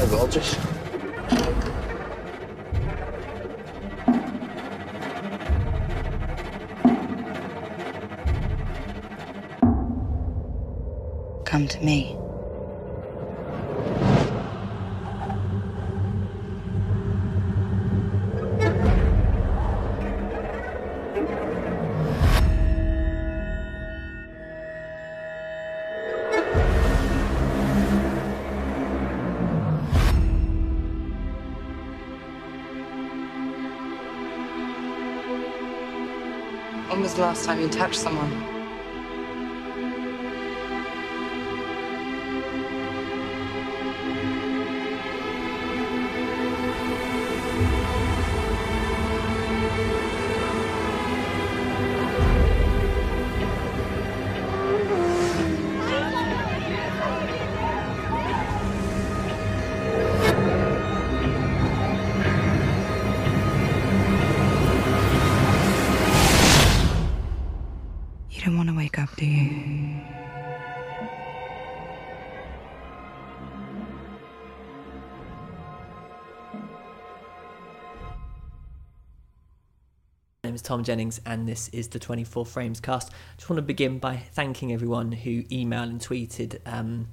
I last time you touched someone? Don't want to wake up, do you? My name is Tom Jennings, and this is the 24 Frames cast. Just want to begin by thanking everyone who emailed and tweeted um,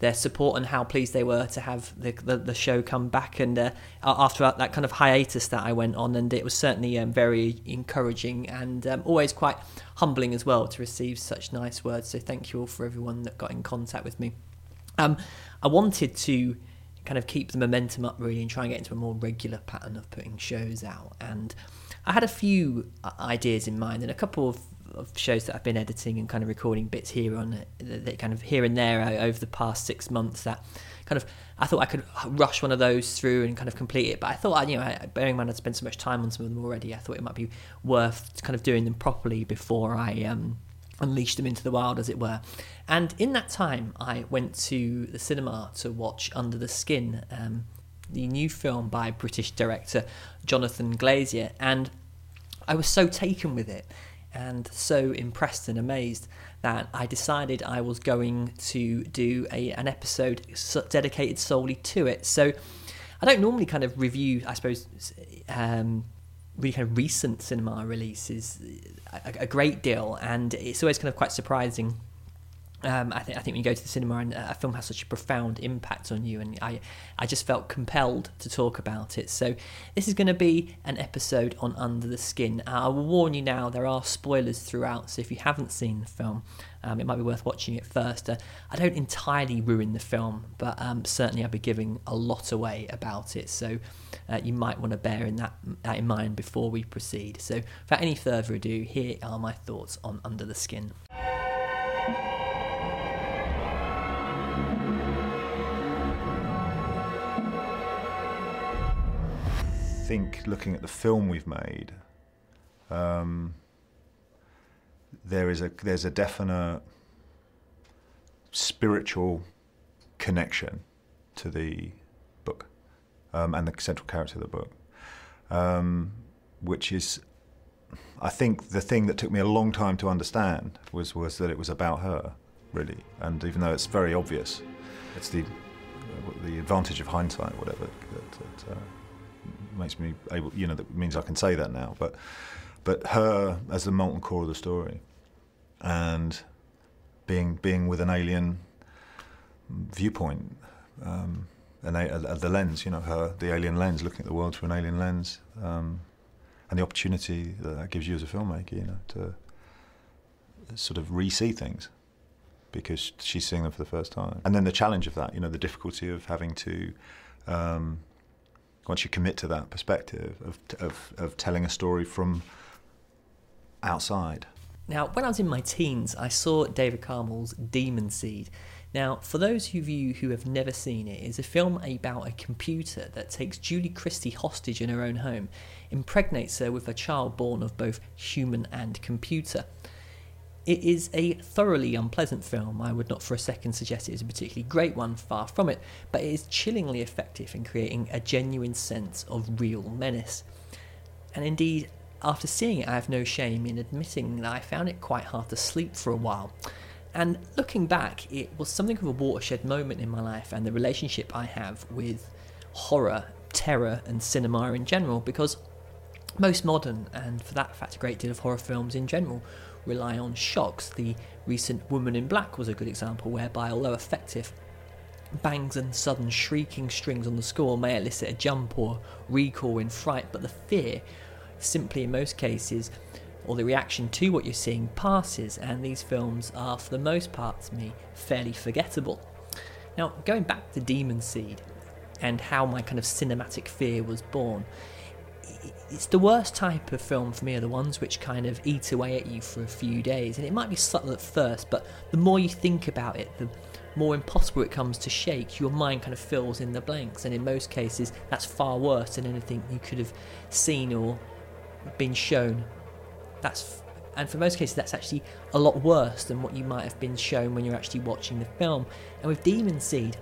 their support and how pleased they were to have the, the, the show come back. And uh, after that kind of hiatus that I went on, and it was certainly um, very encouraging and um, always quite humbling as well to receive such nice words. So thank you all for everyone that got in contact with me. Um, I wanted to kind of keep the momentum up really and try and get into a more regular pattern of putting shows out. And I had a few uh, ideas in mind and a couple of, of shows that I've been editing and kind of recording bits here on that kind of here and there over the past six months that kind of I thought I could rush one of those through and kind of complete it. But I thought, you know, bearing in mind I'd spent so much time on some of them already, I thought it might be worth kind of doing them properly before I um, unleashed them into the wild, as it were. And in that time, I went to the cinema to watch Under the Skin, um, the new film by British director Jonathan Glazer, and I was so taken with it and so impressed and amazed that I decided I was going to do a, an episode dedicated solely to it. So I don't normally kind of review, I suppose, um, really kind of recent cinema releases a, a great deal, and it's always kind of quite surprising um, I think I think when you go to the cinema and a film has such a profound impact on you, and I I just felt compelled to talk about it. So this is going to be an episode on Under the Skin. Uh, I will warn you now, there are spoilers throughout. So if you haven't seen the film, um, it might be worth watching it first. Uh, I don't entirely ruin the film, but um, certainly I'll be giving a lot away about it. So uh, you might want to bear in that, that in mind before we proceed. So without any further ado, here are my thoughts on Under the Skin. Think looking at the film we've made, um, there is a there's a definite spiritual connection to the book um, and the central character of the book, um, which is, I think, the thing that took me a long time to understand was was that it was about her, really. And even though it's very obvious, it's the the advantage of hindsight, whatever. That, that, uh, makes me able, you know, that means I can say that now. But, but her as the molten core of the story, and being being with an alien viewpoint, um, and a, a, the lens, you know, her the alien lens, looking at the world through an alien lens, um, and the opportunity that, that gives you as a filmmaker, you know, to sort of re-see things because she's seeing them for the first time, and then the challenge of that, you know, the difficulty of having to. Um, once you commit to that perspective of, of, of telling a story from outside. Now, when I was in my teens, I saw David Cammell's Demon Seed. Now, for those of you who have never seen it, it's a film about a computer that takes Julie Christie hostage in her own home, impregnates her with a child born of both human and computer. It is a thoroughly unpleasant film. I would not for a second suggest it is a particularly great one, far from it, but it is chillingly effective in creating a genuine sense of real menace. And indeed, after seeing it, I have no shame in admitting that I found it quite hard to sleep for a while. And looking back, it was something of a watershed moment in my life and the relationship I have with horror, terror, and cinema in general because most modern, and for that fact, a great deal of horror films in general, rely on shocks. The recent Woman in Black was a good example, whereby, although effective, bangs and sudden shrieking strings on the score may elicit a jump or recoil in fright, but the fear, simply in most cases, or the reaction to what you're seeing passes, and these films are, for the most part to me, fairly forgettable. Now, going back to Demon Seed and how my kind of cinematic fear was born, it's the worst type of film for me are the ones which kind of eat away at you for a few days, and it might be subtle at first, but the more you think about it, the more impossible it comes to shake. Your mind kind of fills in the blanks, and in most cases, that's far worse than anything you could have seen or been shown that's and for most cases that's actually a lot worse than what you might have been shown when you're actually watching the film and with demon seed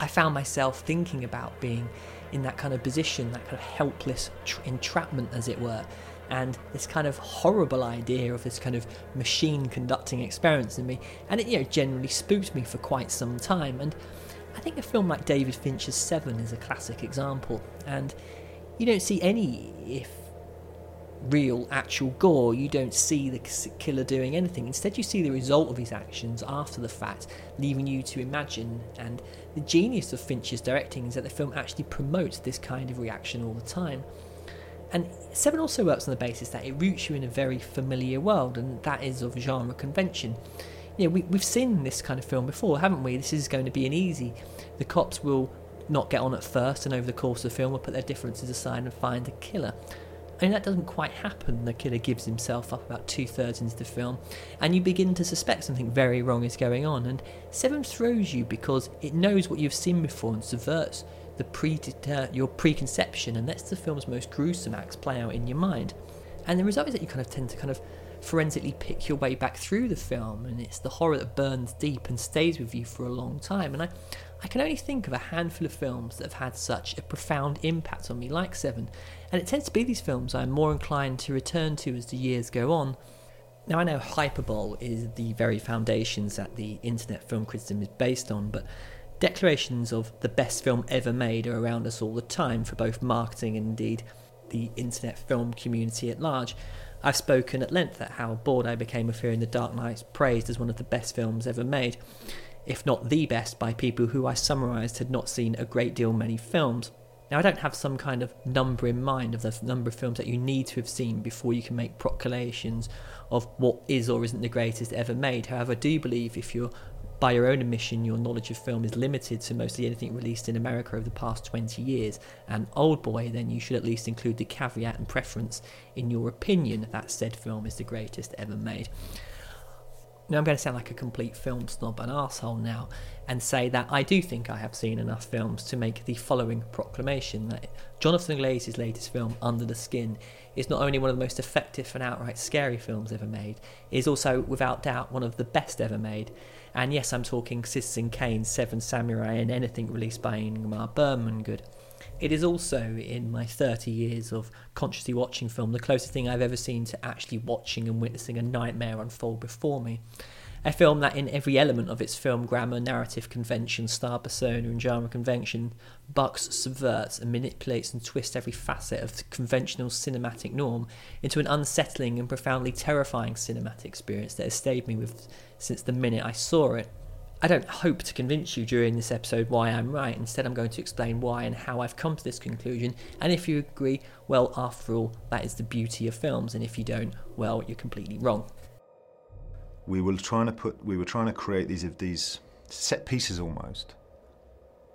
i found myself thinking about being in that kind of position that kind of helpless tra- entrapment as it were. And this kind of horrible idea of this kind of machine conducting experiments in me and it you know generally spooked me for quite some time. And i think a film like david fincher's seven is a classic example. And you don't see any if real, actual gore, you don't see the killer doing anything. Instead, you see the result of his actions after the fact, leaving you to imagine. And the genius of Fincher's directing is that the film actually promotes this kind of reaction all the time. And Seven also works on the basis that it roots you in a very familiar world, and that is of genre convention. You know, we, we've seen this kind of film before, haven't we? This is going to be an easy. The cops will not get on at first, and over the course of the film will put their differences aside and find a killer. Mean, that doesn't quite happen. The killer gives himself up about two thirds into the film, and you begin to suspect something very wrong is going on. And Seven throws you because it knows what you've seen before and subverts the pre- your preconception and lets the film's most gruesome acts play out in your mind. And the result is that you kind of tend to kind of forensically pick your way back through the film, and it's the horror that burns deep and stays with you for a long time. And I, I can only think of a handful of films that have had such a profound impact on me, like Seven, and it tends to be these films I'm more inclined to return to as the years go on. Now, I know hyperbole is the very foundations that the internet film criticism is based on, but declarations of the best film ever made are around us all the time for both marketing and indeed the internet film community at large. I've spoken at length at how bored I became of hearing The Dark Knight praised as one of the best films ever made if not the best, by people who I summarised had not seen a great deal many films. Now, I don't have some kind of number in mind of the number of films that you need to have seen before you can make proclamations of what is or isn't the greatest ever made. However, I do believe if you're by your own admission, your knowledge of film is limited to mostly anything released in America over the past 20 years, and Old Boy, then you should at least include the caveat and preference in your opinion that said film is the greatest ever made. Now, I'm going to sound like a complete film snob and asshole now and say that I do think I have seen enough films to make the following proclamation that Jonathan Glazer's latest film, Under the Skin, is not only one of the most effective and outright scary films ever made, is also, without doubt, one of the best ever made. And yes, I'm talking Citizen Kane, Seven Samurai, and anything released by Ingmar Bergman good. It is also, in my 30 years of consciously watching film, the closest thing I've ever seen to actually watching and witnessing a nightmare unfold before me. A film that, in every element of its film grammar, narrative convention, star persona, and genre convention, bucks, subverts, and manipulates and twists every facet of the conventional cinematic norm into an unsettling and profoundly terrifying cinematic experience that has stayed me with since the minute I saw it. I don't hope to convince you during this episode why I'm right. Instead, I'm going to explain why and how I've come to this conclusion. And if you agree, well, after all, that is the beauty of films. And if you don't, well, you're completely wrong. We were trying to put, we were trying to create these these set pieces almost.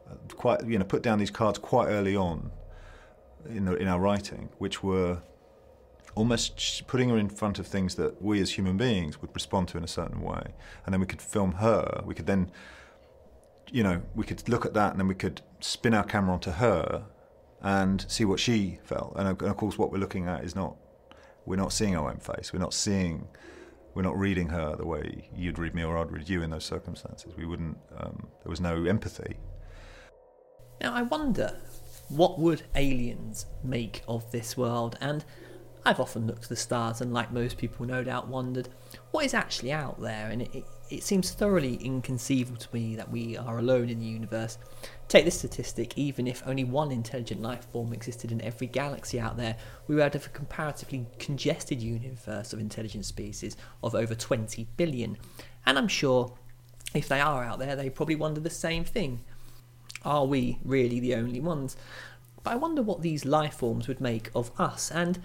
Uh, quite, you know, put down these cards quite early on in the, in our writing, which were almost putting her in front of things that we as human beings would respond to in a certain way. And then we could film her. We could then, you know, we could look at that and then we could spin our camera onto her and see what she felt. And of course, what we're looking at is not, we're not seeing our own face. We're not seeing, we're not reading her the way you'd read me or I'd read you in those circumstances. We wouldn't, um, there was no empathy. Now, I wonder what would aliens make of this world? And I've often looked to the stars and, like most people, no doubt wondered what is actually out there, and it, it, it, seems thoroughly inconceivable to me that we are alone in the universe. Take this statistic even if only one intelligent life form existed in every galaxy out there, we would have a comparatively congested universe of intelligent species of over 20 billion. And I'm sure if they are out there, they probably wonder the same thing. Are we really the only ones? But I wonder what these life forms would make of us, and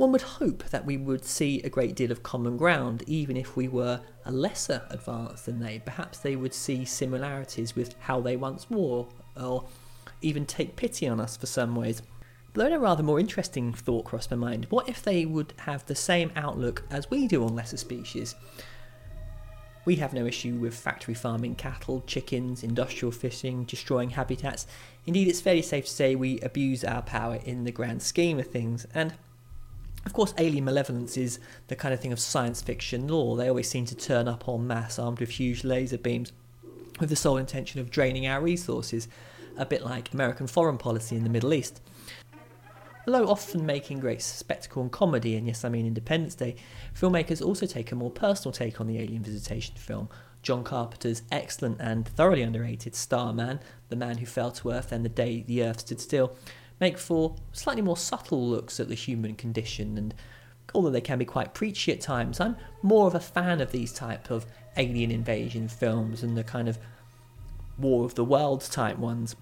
one would hope that we would see a great deal of common ground, even if we were a lesser advanced than they. Perhaps they would see similarities with how they once were, or even take pity on us for some ways. But then a rather more interesting thought crossed my mind. What if they would have the same outlook as we do on lesser species? We have no issue with factory farming cattle, chickens, industrial fishing, destroying habitats. Indeed, it's fairly safe to say we abuse our power in the grand scheme of things. And of course, alien malevolence is the kind of thing of science fiction lore. They always seem to turn up en masse armed with huge laser beams with the sole intention of draining our resources, a bit like American foreign policy in the Middle East. Although often making great spectacle and comedy, and yes, I mean Independence Day, filmmakers also take a more personal take on the alien visitation film. John Carpenter's excellent and thoroughly underrated Starman, the man who fell to Earth and the day the Earth stood still, make for slightly more subtle looks at the human condition and although they can be quite preachy at times, I'm more of a fan of these type of alien invasion films and the kind of War of the Worlds type ones.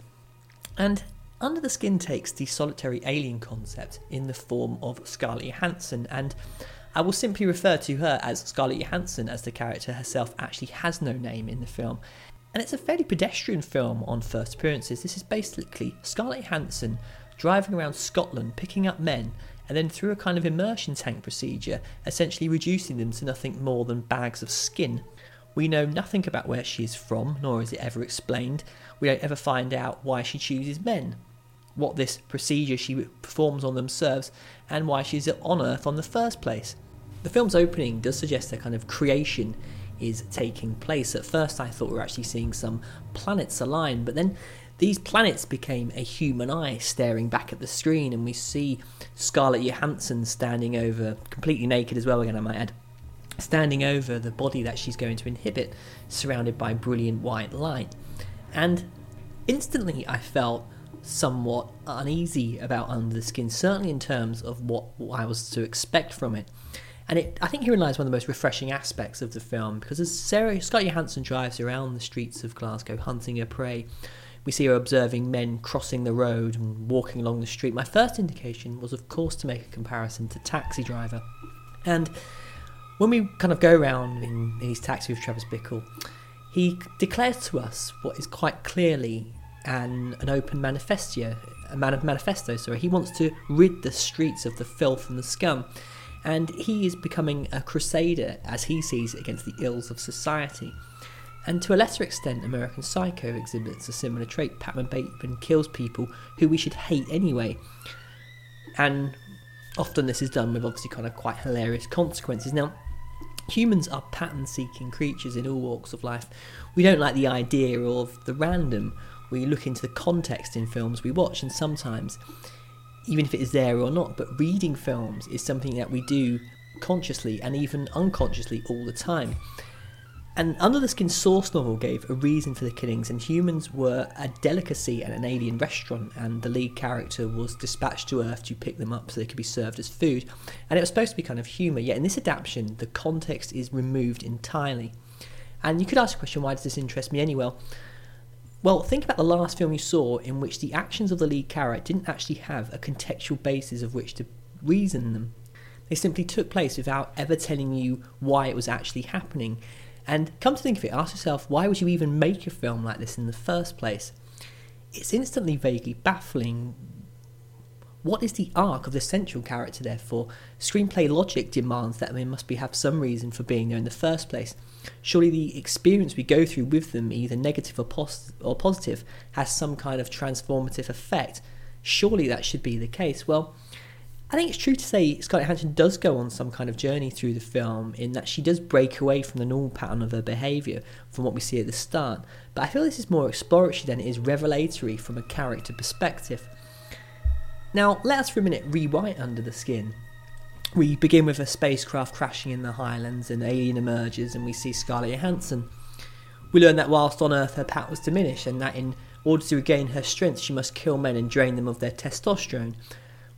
And under the Skin takes the solitary alien concept in the form of Scarlett Johansson, and I will simply refer to her as Scarlett Johansson as the character herself actually has no name in the film. And it's a fairly pedestrian film on first appearances. This is basically Scarlett Johansson driving around Scotland picking up men and then through a kind of immersion tank procedure, essentially reducing them to nothing more than bags of skin. We know nothing about where she is from, nor is it ever explained. We don't ever find out why she chooses men what this procedure she performs on them serves, and why she's on Earth on the first place. The film's opening does suggest a kind of creation is taking place. At first, I thought we were actually seeing some planets align, but then these planets became a human eye staring back at the screen, and we see Scarlett Johansson standing over, completely naked as well, again, I might add, standing over the body that she's going to inhibit, surrounded by brilliant white light. And instantly, I felt somewhat uneasy about Under the Skin, certainly in terms of what, I was to expect from it. And it, I think herein lies one of the most refreshing aspects of the film because as Sarah Scott Johansson drives around the streets of Glasgow hunting her prey, we see her observing men crossing the road and walking along the street. My first indication was, of course, to make a comparison to Taxi Driver. And when we kind of go around in, in his taxi with Travis Bickle, he declares to us what is quite clearly an, an open manifesto, a man manifesto. Sorry, he wants to rid the streets of the filth and the scum, and he is becoming a crusader as he sees it against the ills of society. And to a lesser extent, American Psycho exhibits a similar trait. Patman Bateman kills people who we should hate anyway, and often this is done with obviously kind of quite hilarious consequences. Now, humans are pattern seeking creatures in all walks of life. We don't like the idea of the random we look into the context in films we watch, and sometimes, even if it is there or not, but reading films is something that we do consciously and even unconsciously all the time. And Under the Skin source novel gave a reason for the killings, and humans were a delicacy at an alien restaurant, and the lead character was dispatched to Earth to pick them up so they could be served as food. And it was supposed to be kind of humour, yet in this adaptation, the context is removed entirely. And you could ask the question, why does this interest me anyway? Well, think about the last film you saw in which the actions of the lead character didn't actually have a contextual basis of which to reason them. They simply took place without ever telling you why it was actually happening. And come to think of it, ask yourself, why would you even make a film like this in the first place? It's instantly vaguely baffling. What is the arc of the central character, therefore? Screenplay logic demands that they must be have some reason for being there in the first place surely the experience we go through with them, either negative or, pos- or positive, has some kind of transformative effect. Surely that should be the case. Well, I think it's true to say Scarlett Johansson does go on some kind of journey through the film in that she does break away from the normal pattern of her behaviour from what we see at the start. But I feel this is more exploratory than it is revelatory from a character perspective. Now, let us for a minute rewrite Under the Skin we begin with a spacecraft crashing in the Highlands, and Alien emerges, and we see Scarlett Johansson. We learn that whilst on Earth her power was diminished, and that in order to regain her strength, she must kill men and drain them of their testosterone.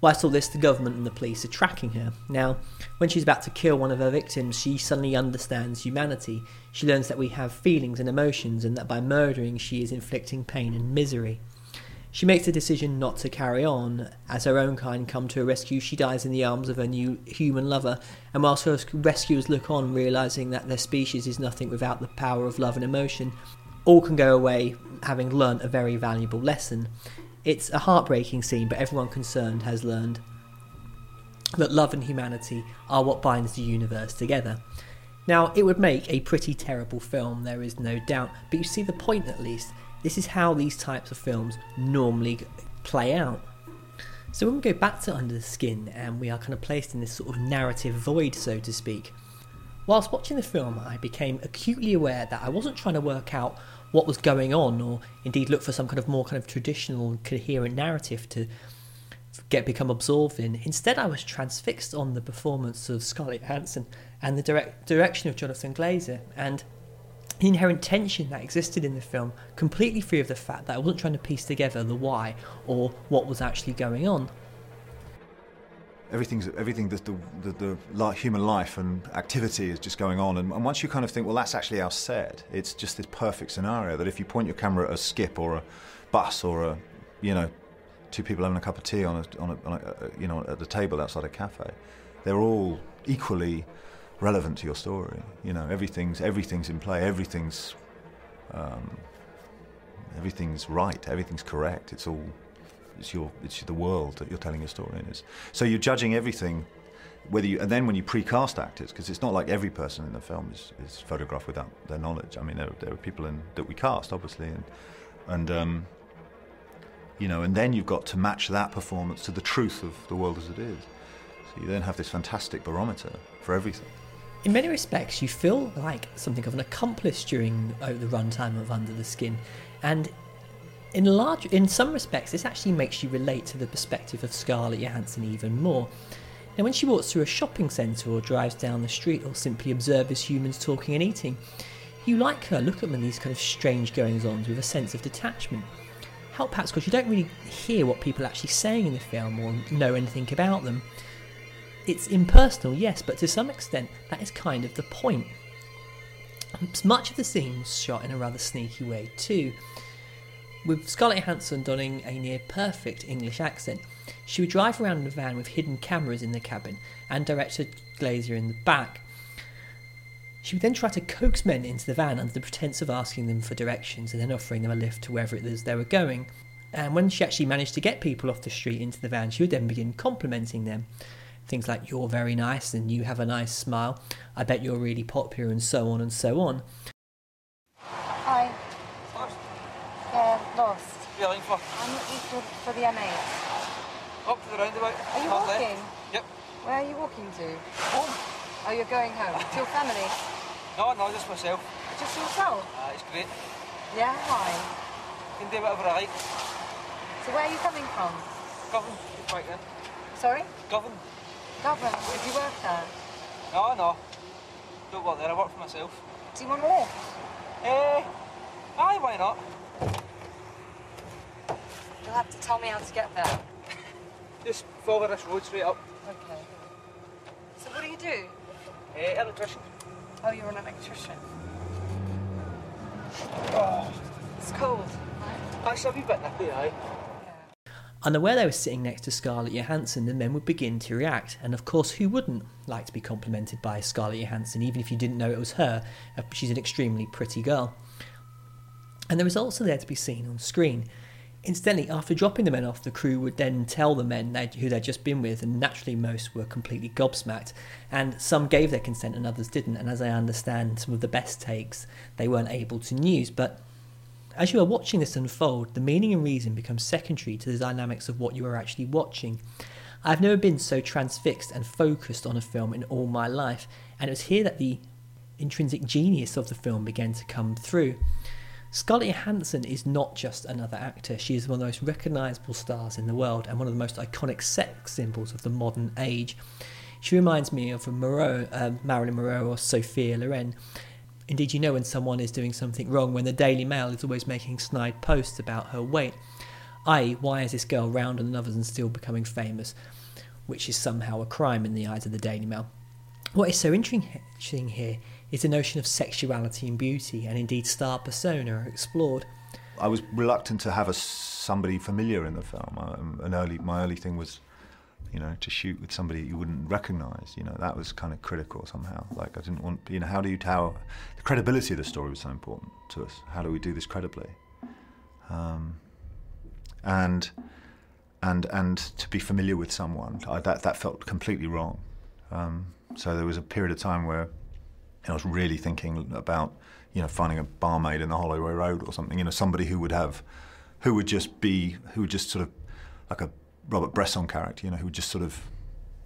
Whilst all this, the government and the police are tracking her. Now, when she's about to kill one of her victims, she suddenly understands humanity. She learns that we have feelings and emotions, and that by murdering, she is inflicting pain and misery. She makes a decision not to carry on. As her own kind come to her rescue, she dies in the arms of her new human lover, and whilst her rescuers look on, realizing that their species is nothing without the power of love and emotion, all can go away having learnt a very valuable lesson. It's a heartbreaking scene, but everyone concerned has learned that love and humanity are what binds the universe together. Now, it would make a pretty terrible film, there is no doubt, but you see the point at least. This is how these types of films normally play out. So when we go back to Under the Skin and we are kind of placed in this sort of narrative void, so to speak, whilst watching the film, I became acutely aware that I wasn't trying to work out what was going on, or indeed look for some kind of more kind of traditional, coherent narrative to get become absorbed in. Instead, I was transfixed on the performance of Scarlett Johansson and the direct, direction of Jonathan Glazer, and the inherent tension that existed in the film, completely free of the fact that I wasn't trying to piece together the why or what was actually going on everything's everything the, the, the, human life and activity is just going on. And, and, once you kind of think well that's actually our set it's just this perfect scenario that if you point your camera at a skip or a bus or a you know two people having a cup of tea on a, on a, on a you know at the table outside a cafe they're all equally relevant to your story. You know everything's everything's in play everything's um, everything's right everything's correct it's all it's your it's the world that you're telling your story in. Is so you're judging everything, whether you and then when you precast actors, because it's not like every person in the film is, is photographed without their knowledge. I mean, there, there are people in, that we cast, obviously, and and um, you know, and then you've got to match that performance to the truth of the world as it is. So you then have this fantastic barometer for everything. In many respects, you feel like something of an accomplice during uh, the runtime of Under the Skin, and in large, in some respects, this actually makes you relate to the perspective of Scarlett Johansson even more. Now, when she walks through a shopping centre or drives down the street or simply observes humans talking and eating, you like her, look at them in these kind of strange goings on with a sense of detachment. How perhaps because you don't really hear what people are actually saying in the film or know anything about them. It's impersonal, yes, but to some extent, that is kind of the point. Much of the scene was shot in a rather sneaky way, too. With Scarlett Johansson donning a near perfect English accent, she would drive around in a van with hidden cameras in the cabin and director Glazer in the back. She would then try to coax men into the van under the pretense of asking them for directions and then offering them a lift to wherever it is they were going. And when she actually managed to get people off the street into the van, she would then begin complimenting them. Things like, you're very nice and you have a nice smile, I bet you're really popular, and so on and so on. You looking for? I'm looking for, for the M8. Up to the roundabout. Are you walking? Yep. Where are you walking to? Home. Oh, you're going home? to your family? No, no, just myself. Just yourself? Uh, it's great. Yeah, why? Can do whatever I like. So where are you coming from? Govan, right then. Sorry? Govan. Govan, did you work there? No, no. Don't work there, I work for myself. Do you want to live? Eh, aye, why not? You'll have to tell me how to get there. Just follow this road straight up. Okay. So what do you do? Uh, electrician. Oh, you're an electrician. Oh. It's cold. That's a wee bit nippy, aye. Unaware they were sitting next to Scarlett Johansson, the men would begin to react. And of course, who wouldn't like to be complimented by Scarlett Johansson, even if you didn't know it was her? Uh, she's an extremely pretty girl. And the results are there to be seen on screen. Incidentally, after dropping the men off, the crew would then tell the men who they'd just been with, and naturally most were completely gobsmacked. And some gave their consent and others didn't. And as I understand some of the best takes, they weren't able to use. But as you are watching this unfold, the meaning and reason becomes secondary to the dynamics of what you are actually watching. I've never been so transfixed and focused on a film in all my life, and it was here that the intrinsic genius of the film began to come through. Scarlett Johansson is not just another actor, she is one of the most recognisable stars in the world and one of the most iconic sex symbols of the modern age. She reminds me of Moreau, um, Marilyn Monroe or Sophia Loren. Indeed, you know when someone is doing something wrong when the Daily Mail is always making snide posts about her weight. I.e., why is this girl rounder than others and still becoming famous? Which is somehow a crime in the eyes of the Daily Mail. What is so interesting here is the notion of sexuality and beauty, and indeed star persona are explored. I was reluctant to have a somebody familiar in the film. Um, an early, my early thing was, you know, to shoot with somebody you wouldn't recognise. You know, that was kind of critical somehow. Like I didn't want, you know, how do you tell the credibility of the story was so important to us. How do we do this credibly? Um, and and and to be familiar with someone, I, that that felt completely wrong. Um, so there was a period of time where I was really thinking about, you know, finding a barmaid in the Holloway Road or something. You know, somebody who would have, who would just be, who would just sort of, like a Robert Bresson character. You know, who would just sort of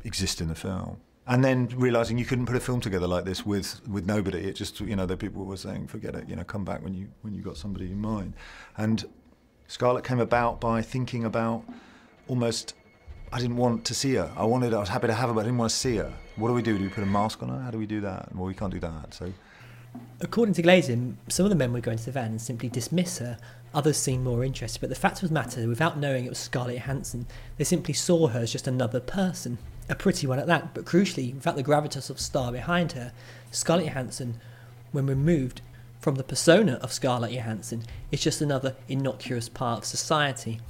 exist in the film. And then realizing you couldn't put a film together like this with, with nobody. It just, you know, the people were saying, forget it. You know, come back when you when you got somebody in mind. And Scarlett came about by thinking about almost I didn't want to see her. I wanted, I was happy to have her, but I didn't want to see her. What do we do? Do we put a mask on her? How do we do that? Well, we can't do that. So, According to Glazer, some of the men would go into the van and simply dismiss her. Others seemed more interested, but the fact the matter, without knowing it was Scarlett Hansen, they simply saw her as just another person. A pretty one at that, but crucially, without the gravitas of star behind her, Scarlett Hansen, when removed from the persona of Scarlett Johansson, is just another innocuous part of society.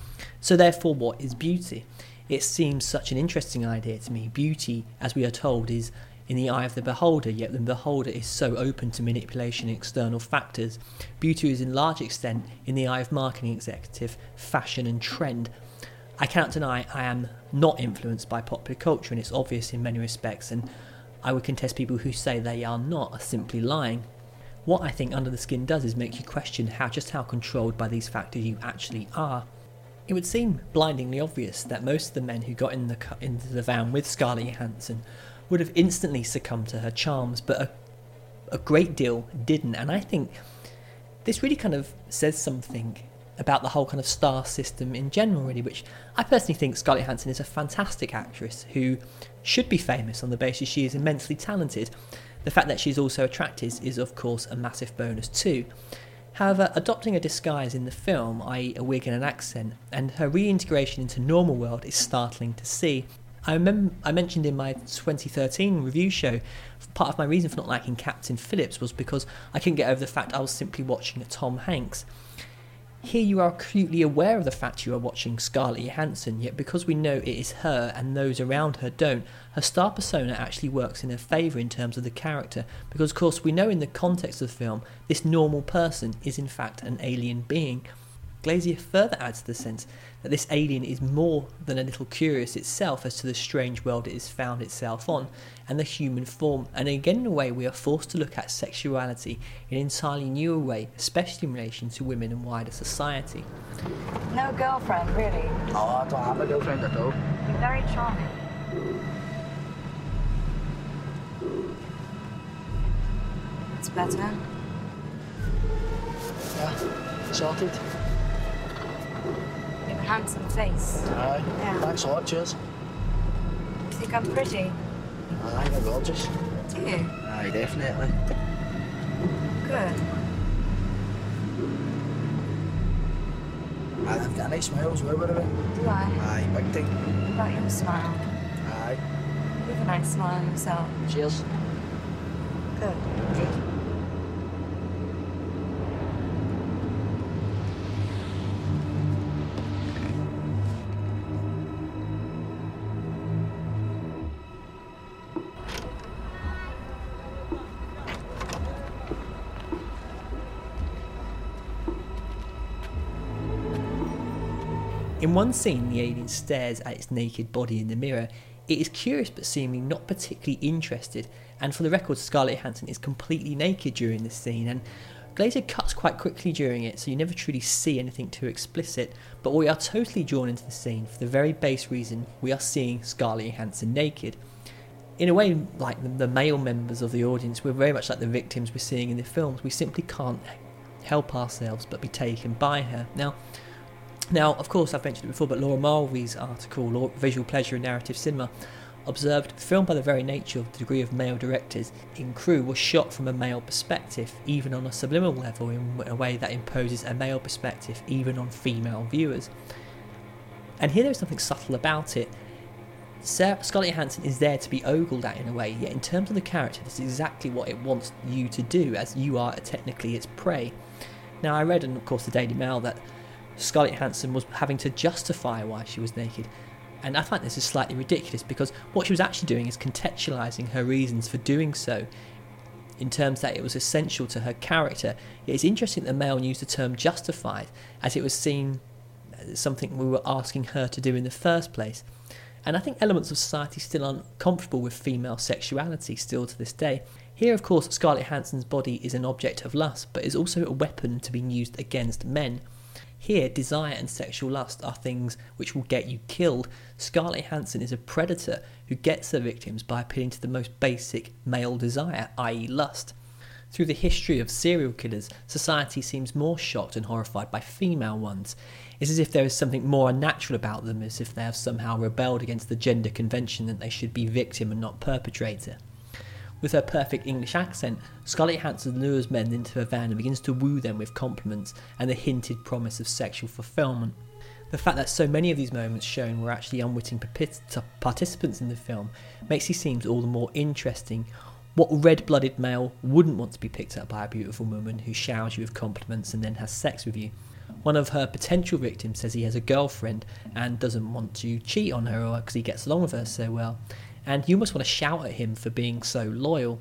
So, therefore, what is beauty? It seems such an interesting idea to me. Beauty, as we are told, is in the eye of the beholder, yet the beholder is so open to manipulation and external factors. Beauty is in large extent in the eye of marketing executive, fashion and trend. I cannot deny I am not influenced by popular culture and it's obvious in many respects and I would contest people who say they are not are simply lying. What I think Under the Skin does is make you question how just how controlled by these factors you actually are. It would seem blindingly obvious that most of the men who got in the into the van with Scarlett Johansson would have instantly succumbed to her charms, but a, a great deal didn't. And I think this really kind of says something about the whole kind of star system in general, really, which I personally think Scarlett Johansson is a fantastic actress who should be famous on the basis she is immensely talented. The fact that she's also attractive is, of course, a massive bonus too. However, adopting a disguise in the film, i.e., a wig and an accent, and her reintegration into normal world is startling to see. I remember I mentioned in my 2013 review show part of my reason for not liking Captain Phillips was because I couldn't get over the fact I was simply watching Tom Hanks. Here you are acutely aware of the fact you are watching Scarlett Johansson, yet because we know it is her and those around her don't, her star persona actually works in her favour in terms of the character, because of course we know in the context of the film, this normal person is in fact an alien being. Glazer further adds to the sense that this alien is more than a little curious itself as to the strange world it has found itself on and the human form, and again, in a way, we are forced to look at sexuality in an entirely new way, especially in relation to women and wider society. No girlfriend, really. Oh, I don't have a girlfriend at all. You're very charming. It's better. Yeah, sorted. You have a handsome face. Aye. Yeah. Thanks a lot, cheers. Do you think I'm pretty? Aye, you're gorgeous. Do you? Aye, definitely. Good. Aye, I've got a nice smile as well, way. Do I? Aye, big thing. What about your smile? Aye. You have a nice smile yourself. Cheers. Good. Good. In one scene, the alien stares at its naked body in the mirror. It is curious but seemingly not particularly interested, and for the record, Scarlett Johansson is completely naked during this scene, and Glazer cuts quite quickly during it, so you never truly see anything too explicit, but we are totally drawn into the scene for the very base reason we are seeing Scarlett Johansson naked. In a way, like the, the male members of the audience, we're very much like the victims we're seeing in the films. We simply can't help ourselves but be taken by her. Now, now, of course, I've mentioned it before, but Laura Mulvey's article, Visual Pleasure and Narrative Cinema, observed the film by the very nature of the degree of male directors in crew was shot from a male perspective, even on a subliminal level in a way that imposes a male perspective even on female viewers. And here there's something subtle about it. Sarah, Scarlett Johansson is there to be ogled at in a way, yet in terms of the character, this is exactly what it wants you to do, as you are technically its prey. Now, I read and of course, the Daily Mail that Scarlett Johansson was having to justify why she was naked, and I find this is slightly ridiculous because what she was actually doing is contextualizing her reasons for doing so in terms that it was essential to her character. It's interesting that the Mail used the term justified as it was seen as something we were asking her to do in the first place. And I think elements of society still aren't comfortable with female sexuality still to this day. Here, of course, Scarlett Johansson's body is an object of lust, but is also a weapon to be used against men. Here, desire and sexual lust are things which will get you killed. Scarlett Johansson is a predator who gets her victims by appealing to the most basic male desire, i.e., lust. Through the history of serial killers, society seems more shocked and horrified by female ones. It's as if there is something more unnatural about them, as if they have somehow rebelled against the gender convention that they should be victim and not perpetrator. With her perfect English accent, Scarlett Johansson lures men into her van and begins to woo them with compliments and the hinted promise of sexual fulfillment. The fact that so many of these moments shown were actually unwitting participants in the film makes these scenes all the more interesting. What red blooded male wouldn't want to be picked up by a beautiful woman who showers you with compliments and then has sex with you? One of her potential victims says he has a girlfriend and doesn't want to cheat on her because he gets along with her so well and you almost want to shout at him for being so loyal.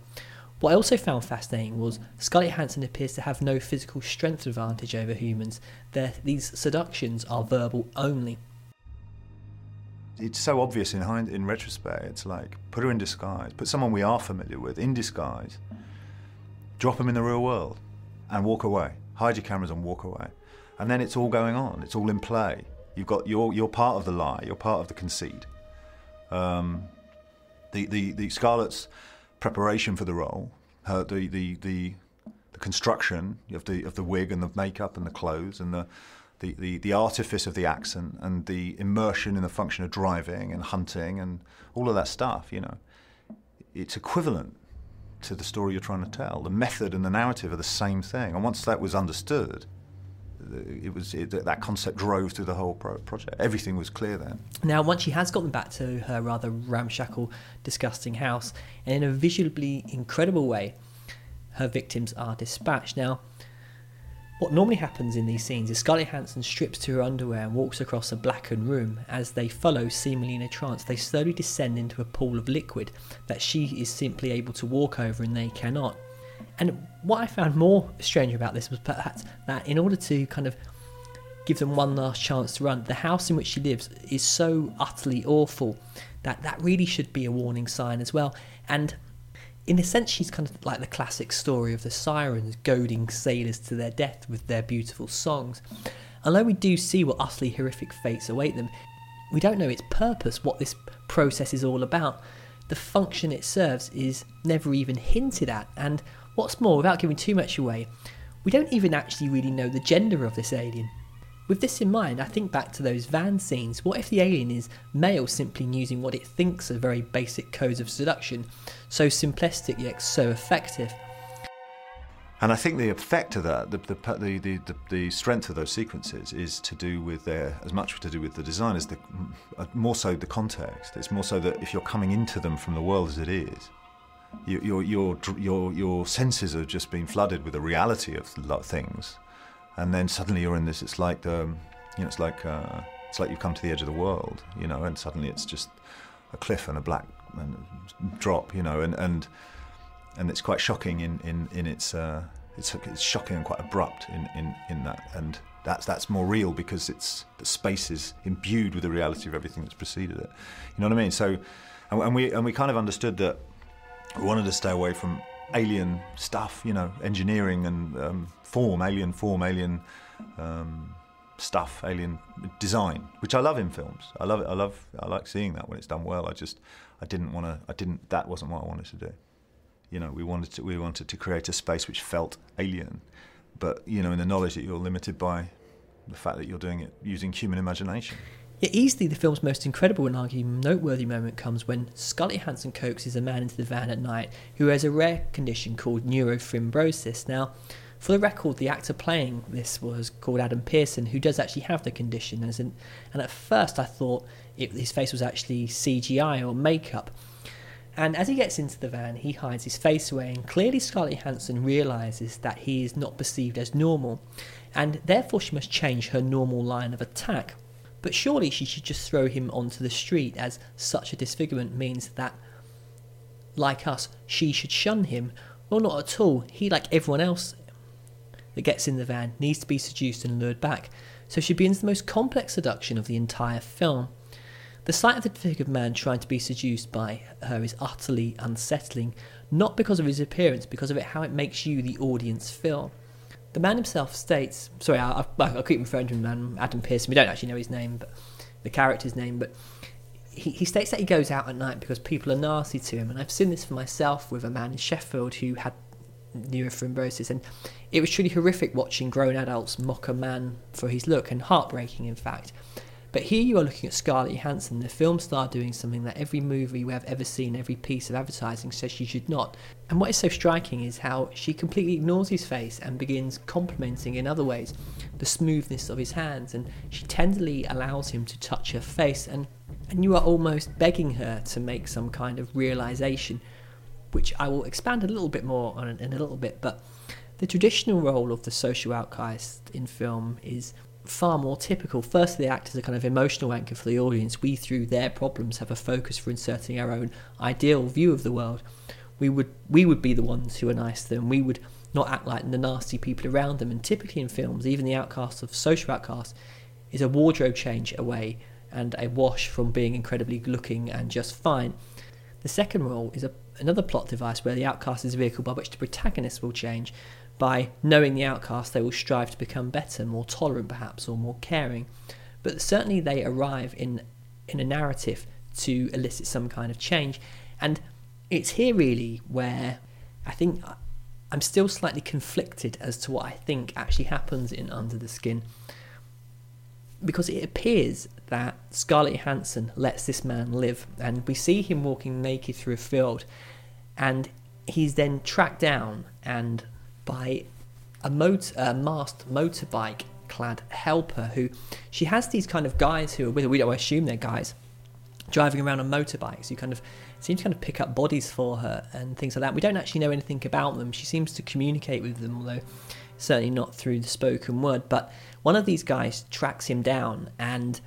What I also found fascinating was Scarlett Johansson appears to have no physical strength advantage over humans. Their, these seductions are verbal only. It's so obvious in, hind, in retrospect. It's like put her in disguise, put someone we are familiar with in disguise, drop them in the real world, and walk away. Hide your cameras and walk away, and then it's all going on. It's all in play. You've got you're you're part of the lie. You're part of the conceit. Um, the, the, the Scarlett's preparation for the role, her, the, the, the, the construction of the, of the wig and the makeup and the clothes and the, the, the, the artifice of the accent and the immersion in the function of driving and hunting and all of that stuff, you know, it's equivalent to the story you're trying to tell. The method and the narrative are the same thing. And once that was understood, it was it, that concept drove through the whole pro- project. Everything was clear then. Now, once she has gotten back to her rather ramshackle, disgusting house, and in a visually incredible way, her victims are dispatched. Now, what normally happens in these scenes is Scarlett Johansson strips to her underwear and walks across a blackened room. As they follow, seemingly in a trance, they slowly descend into a pool of liquid that she is simply able to walk over and they cannot. And what I found more strange about this was perhaps that in order to kind of give them one last chance to run, the house in which she lives is so utterly awful that that really should be a warning sign as well. And in a sense, she's kind of like the classic story of the sirens goading sailors to their death with their beautiful songs. Although we do see what utterly horrific fates await them, we don't know its purpose, what this process is all about. The function it serves is never even hinted at, and What's more, without giving too much away, we don't even actually really know the gender of this alien. With this in mind, I think back to those van scenes. What if the alien is male simply using what it thinks are very basic codes of seduction, so simplistic yet so effective? And I think the effect of that, the, the, the, the, strength of those sequences is to do with their, as much to do with the design as the, more so the context. It's more so that if you're coming into them from the world as it is, your, your, your, your senses have just been flooded with the reality of things. And then suddenly you're in this, it's like, the, you know, it's like, uh, it's like you've come to the edge of the world, you know, and suddenly it's just a cliff and a black drop, you know, and, and, and it's quite shocking in, in, in its, uh, it's, it's shocking and quite abrupt in, in, in that. And that's, that's more real because it's, the space is imbued with the reality of everything that's preceded it. You know what I mean? So, and, and we, and we kind of understood that we wanted to stay away from alien stuff, you know, engineering and um, form, alien form, alien um, stuff, alien design, which I love in films. I love it. I love. I like seeing that when it's done well. I just, I didn't want to. I didn't. That wasn't what I wanted to do. You know, we wanted to. We wanted to create a space which felt alien, but you know, in the knowledge that you're limited by the fact that you're doing it using human imagination. Yet easily the film's most incredible and arguably noteworthy moment comes when Scarlett Johansson coaxes a man into the van at night who has a rare condition called neurofibromatosis. Now, for the record, the actor playing this was called Adam Pearson, who does actually have the condition. And, and at first I thought it, his face was actually CGI or makeup. And as he gets into the van, he hides his face away, and clearly Scarlett Johansson realizes that he is not perceived as normal, and therefore she must change her normal line of attack. But surely she should just throw him onto the street, as such a disfigurement means that, like us, she should shun him. Well, not at all. He, like everyone else that gets in the van, needs to be seduced and lured back. So she begins the most complex seduction of the entire film. The sight of the disfigured man trying to be seduced by her is utterly unsettling, not because of his appearance, because of it how it makes you, the audience, feel. The man himself states, sorry, I, I, I keep referring to him, man, Adam Pearson. We don't actually know his name, but the character's name, but he, he states that he goes out at night because people are nasty to him, and I've seen this for myself with a man in Sheffield who had neurofibromatosis, and it was truly horrific watching grown adults mock a man for his look, and heartbreaking, in fact. But here you are looking at Scarlett Johansson, the film star doing something that every movie we have ever seen, every piece of advertising says she should not. And what is so striking is how she completely ignores his face and begins complimenting in other ways the smoothness of his hands, and she tenderly allows him to touch her face, and, and you are almost begging her to make some kind of realization, which I will expand a little bit more on in a little bit, but the traditional role of the social outcast in film is far more typical. Firstly, they act as a kind of emotional anchor for the audience. We, through their problems, have a focus for inserting our own ideal view of the world. We would we would be the ones who are nice to them. We would not act like the nasty people around them. And typically in films, even the outcast of social outcast is a wardrobe change away and a wash from being incredibly looking and just fine. The second role is a, another plot device where the outcast is a vehicle by which the protagonist will change by knowing the outcast, they will strive to become better, more tolerant perhaps, or more caring. But certainly they arrive in, in a narrative to elicit some kind of change. And it's here really where I think I'm still slightly conflicted as to what I think actually happens in Under the Skin. Because it appears that Scarlett Johansson lets this man live, and we see him walking naked through a field, and he's then tracked down and by a motor, a masked motorbike clad helper who she has these kind of guys who are with her. We don't assume they're guys driving around on motorbikes who kind of seem to kind of pick up bodies for her and things like that. We don't actually know anything about them. She seems to communicate with them, although certainly not through the spoken word. But one of these guys tracks him down and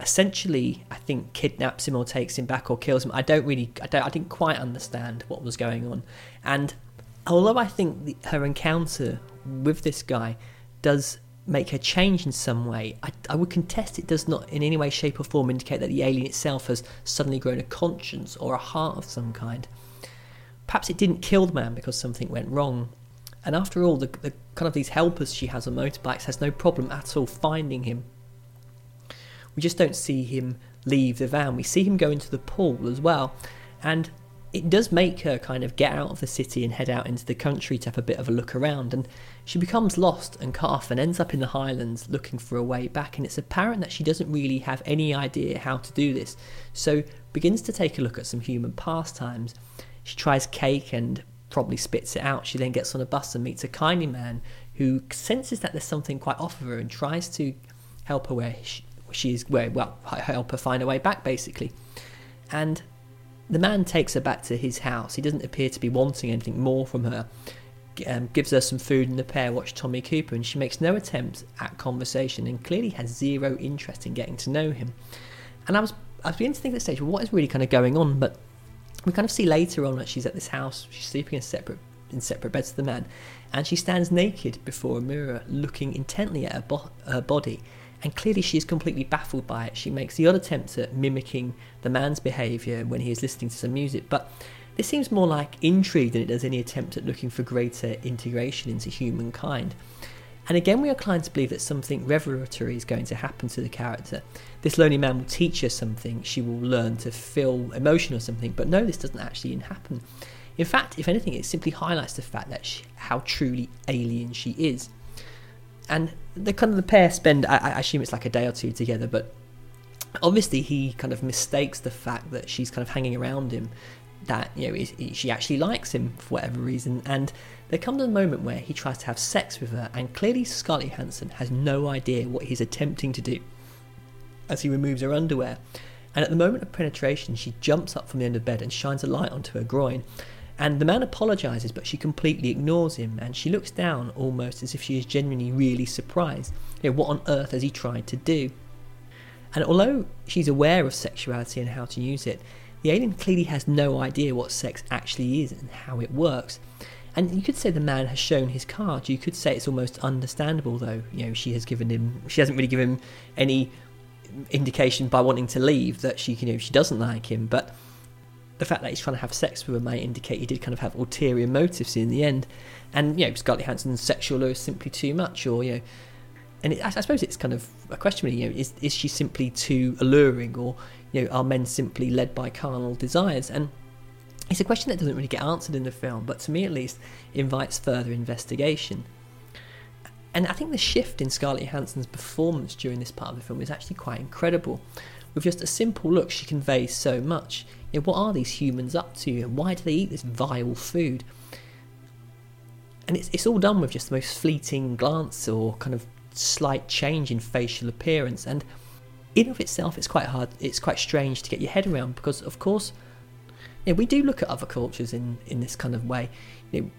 essentially, I think, kidnaps him or takes him back or kills him. I don't really, I, don't, I didn't quite understand what was going on. And although I think the, her encounter with this guy does make her change in some way, I, I, would contest it does not in any way, shape, or form indicate that the alien itself has suddenly grown a conscience or a heart of some kind. Perhaps it didn't kill the man because something went wrong. And after all, the, the kind of these helpers she has on motorbikes has no problem at all finding him. We just don't see him leave the van. We see him go into the pool as well. And it does make her kind of get out of the city and head out into the country to have a bit of a look around. And she becomes lost and cut off and ends up in the Highlands looking for a way back. And it's apparent that she doesn't really have any idea how to do this. So begins to take a look at some human pastimes. She tries cake and probably spits it out. She then gets on a bus and meets a kindly man who senses that there's something quite off of her and tries to help her where she, she is, where well, help her find a way back basically. And the man takes her back to his house. He doesn't appear to be wanting anything more from her. Um, gives her some food, and the pair watch Tommy Cooper, and she makes no attempt at conversation and clearly has zero interest in getting to know him. And I was I was beginning to think at this stage, well, what is really kind of going on? But we kind of see later on that she's at this house, she's sleeping in separate in separate beds to the man, and she stands naked before a mirror, looking intently at her, bo- her body and clearly she is completely baffled by it. She makes the odd attempt at mimicking the man's behaviour when he is listening to some music, but this seems more like intrigue than it does any attempt at looking for greater integration into humankind. And again, we are inclined to believe that something revelatory is going to happen to the character. This lonely man will teach her something, she will learn to feel emotion or something, but no, this doesn't actually happen. In fact, if anything, it simply highlights the fact that she, how truly alien she is and the kind of the pair spend I, I, assume it's like a day or two together but obviously he kind of mistakes the fact that she's kind of hanging around him that you know he- she actually likes him for whatever reason. And there comes a moment where he tries to have sex with her and clearly Scarlett Johansson has no idea what he's attempting to do as he removes her underwear. And at the moment of penetration she jumps up from the end of bed and shines a light onto her groin. And the man apologizes but she completely ignores him and she looks down almost as if she is genuinely really surprised. You know what on earth has he tried to do and although she's aware of sexuality and how to use it, the alien clearly has no idea what sex actually is and how it works. And you could say the man has shown his cards. You could say it's almost understandable, though. You know, she has given him, she hasn't really given him any indication by wanting to leave that she, you know, she doesn't like him. But the fact that he's trying to have sex with her might indicate he did kind of have ulterior motives in the end. And you know, Scarlett Johansson's sexual lure is simply too much, or you know, and it, I I suppose it's kind of a question really, you know, is, is she simply too alluring or, you know, are men simply led by carnal desires? And it's a question that doesn't really get answered in the film, but to me at least invites further investigation. And I think the shift in Scarlett Johansson's performance during this part of the film is actually quite incredible. With just a simple look, she conveys so much. You know, what are these humans up to, and why do they eat this vile food? And it's, it's all done with just the most fleeting glance or kind of slight change in facial appearance. And in of itself, it's quite hard, it's quite strange to get your head around because, of course, you know, we do look at other cultures in, in this kind of way. You know,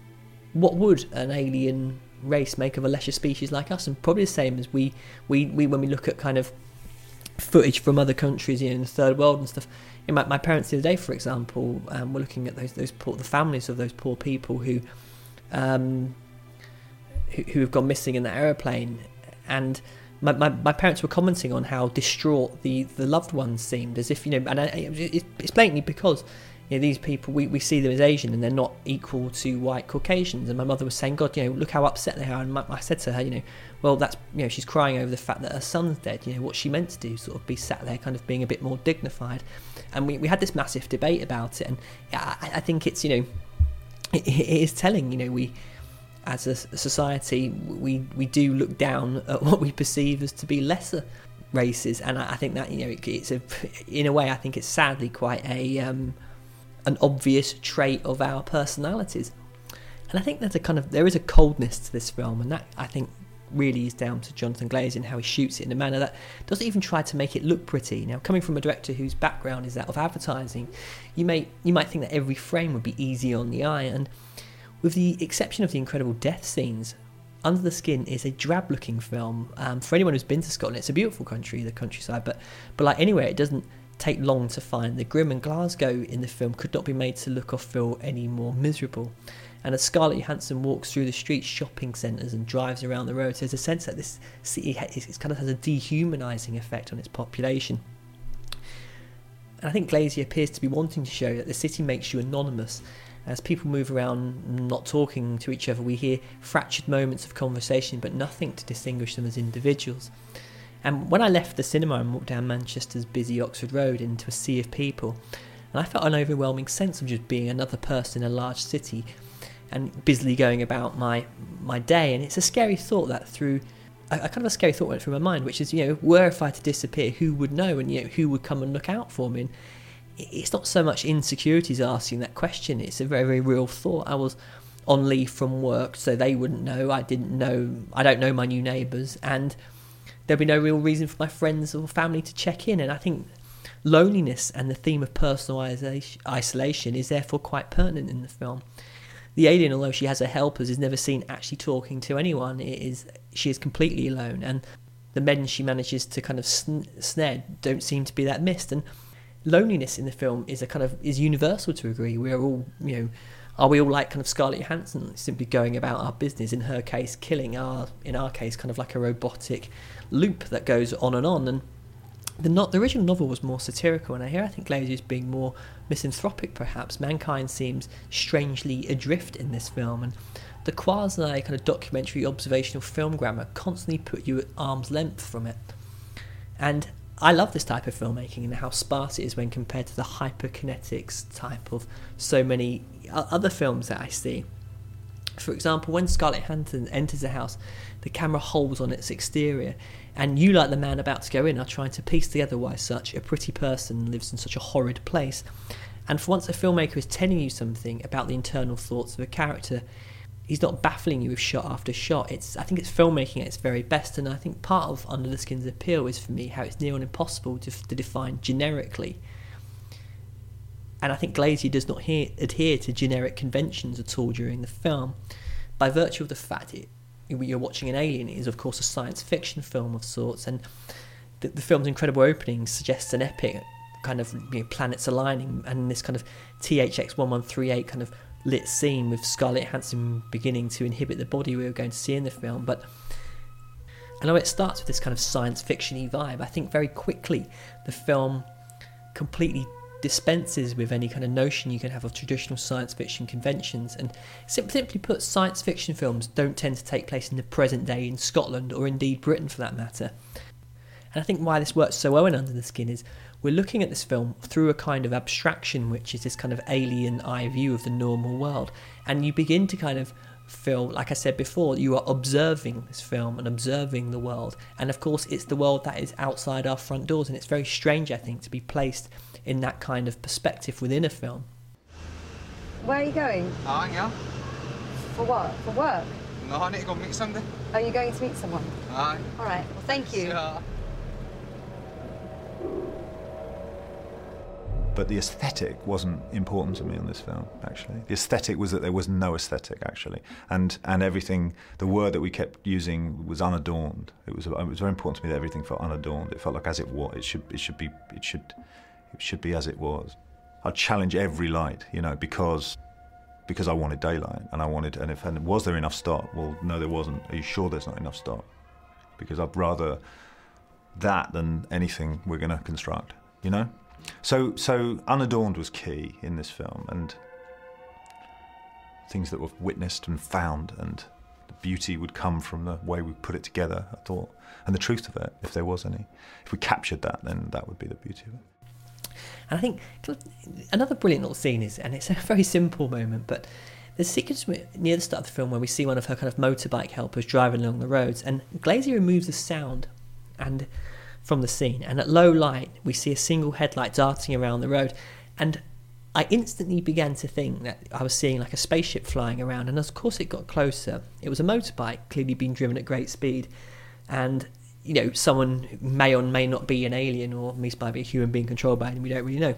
what would an alien race make of a lesser species like us? And probably the same as we, we, we when we look at kind of footage from other countries, you know, in the third world and stuff. You know, my, my parents the other day, for example, um, were looking at those those poor, the families of those poor people who, um, who, who have gone missing in that aeroplane, and my, my, my parents were commenting on how distraught the, the loved ones seemed, as if you know, and I, it, it's blatantly because you know, these people we, we see them as Asian and they're not equal to white Caucasians. And my mother was saying, God, you know, look how upset they are. And my, I said to her, you know, well, that's you know, she's crying over the fact that her son's dead. You know, what she meant to do, sort of be sat there, kind of being a bit more dignified. And we, we had this massive debate about it, and I, I think it's you know, it, it is telling. You know, we as a society, we we do look down at what we perceive as to be lesser races, and I, I think that you know it, it's a in a way I think it's sadly quite a um, an obvious trait of our personalities, and I think there's a kind of there is a coldness to this film, and that I think really is down to Jonathan Glazer and how he shoots it in a manner that doesn't even try to make it look pretty. Now, coming from a director whose background is that of advertising, you may you might think that every frame would be easy on the eye, and with the exception of the incredible death scenes, Under the Skin is a drab-looking film. Um, for anyone who's been to Scotland, it's a beautiful country, the countryside, but but like anywhere, it doesn't take long to find the grim. And Glasgow in the film could not be made to look or feel any more miserable. And as Scarlett Johansson walks through the streets, shopping centres, and drives around the roads, there's a sense that this city kind of has a dehumanising effect on its population. And I think Glazer appears to be wanting to show that the city makes you anonymous. As people move around not talking to each other, we hear fractured moments of conversation, but nothing to distinguish them as individuals. And when I left the cinema and walked down Manchester's busy Oxford Road into a sea of people, and I felt an overwhelming sense of just being another person in a large city and busily going about my my day. And it's a scary thought that through a, a kind of a scary thought went through my mind, which is, you know, were if I to disappear, who would know and you know who would come and look out for me? And it's not so much insecurities asking that question, it's a very, very real thought. I was on leave from work, so they wouldn't know. I didn't know I don't know my new neighbours and there'd be no real reason for my friends or family to check in. And I think loneliness and the theme of personal isolation- is therefore quite pertinent in the film. The alien, although she has her helpers, is never seen actually talking to anyone. It is she is completely alone, and the men she manages to kind of sn- snare don't seem to be that missed. And loneliness in the film is a kind of is universal to agree. We are all, you know, are we all like kind of Scarlett Johansson, simply going about our business? In her case, killing. Our in our case, kind of like a robotic loop that goes on and on. And the not the original novel was more satirical, and I hear I think Glazer is being more misanthropic. Perhaps mankind seems strangely adrift in this film, and the quasi kind of documentary observational film grammar constantly put you at arm's length from it. And I love this type of filmmaking and how sparse it is when compared to the hyperkinetics type of so many other films that I see. For example, when Scarlett Hampton enters a house, the camera holds on its exterior, and you, like the man about to go in, are trying to piece together why such a pretty person lives in such a horrid place. And for once, a filmmaker is telling you something about the internal thoughts of a character. He's not baffling you with shot after shot. It's I think it's filmmaking at its very best, and I think part of Under the Skin's appeal is for me how it's near on impossible to, to define generically. And I think Glazer does not he- adhere to generic conventions at all during the film. By virtue of the fact it, you're watching an alien, it is of course a science fiction film of sorts, and the, the film's incredible opening suggests an epic kind of you know, planets aligning, and this kind of THX 1138 kind of lit scene with Scarlett Johansson beginning to inhibit the body we were going to see in the film. But I know it starts with this kind of science fictiony vibe. I think very quickly the film completely dispenses with any kind of notion you can have of traditional science fiction conventions. And simply put, science fiction films don't tend to take place in the present day in Scotland or indeed Britain for that matter. And I think why this works so well in Under the Skin is we're looking at this film through a kind of abstraction, which is this kind of alien eye view of the normal world. And you begin to kind of feel, like I said before, you are observing this film and observing the world. And of course, it's the world that is outside our front doors. And it's very strange, I think, to be placed in that kind of perspective within a film. Where are you going? Aye, yeah. For what? For work? No, I need to go meet somebody. Are you going to meet someone? Aye. All right. Well, thank you. Yeah. But the aesthetic wasn't important to me on this film, actually. The aesthetic was that there was no aesthetic, actually. And, and everything, the word that we kept using was unadorned. It was, it was very important to me that everything felt unadorned. It felt like as it was, it should, it should be, it should, it should be as it was. I'd challenge every light, you know, because because I wanted daylight and I wanted and if and was there enough start? Well, no, there wasn't. Are you sure there's not enough start? Because I'd rather that than anything we're going to construct, you know. So so unadorned was key in this film and things that were witnessed and found and the beauty would come from the way we put it together. I thought and the truth of it, if there was any, if we captured that, then that would be the beauty of it. And I think another brilliant little scene is, and it's a very simple moment, but there's a sequence near the start of the film where we see one of her kind of motorbike helpers driving along the roads, and Glazer removes the sound and from the scene, and at low light we see a single headlight darting around the road, and I instantly began to think that I was seeing like a spaceship flying around, and of course it got closer. It was a motorbike, clearly being driven at great speed, and you know, someone may or may not be an alien or at least might be a human being controlled by it, and we don't really know.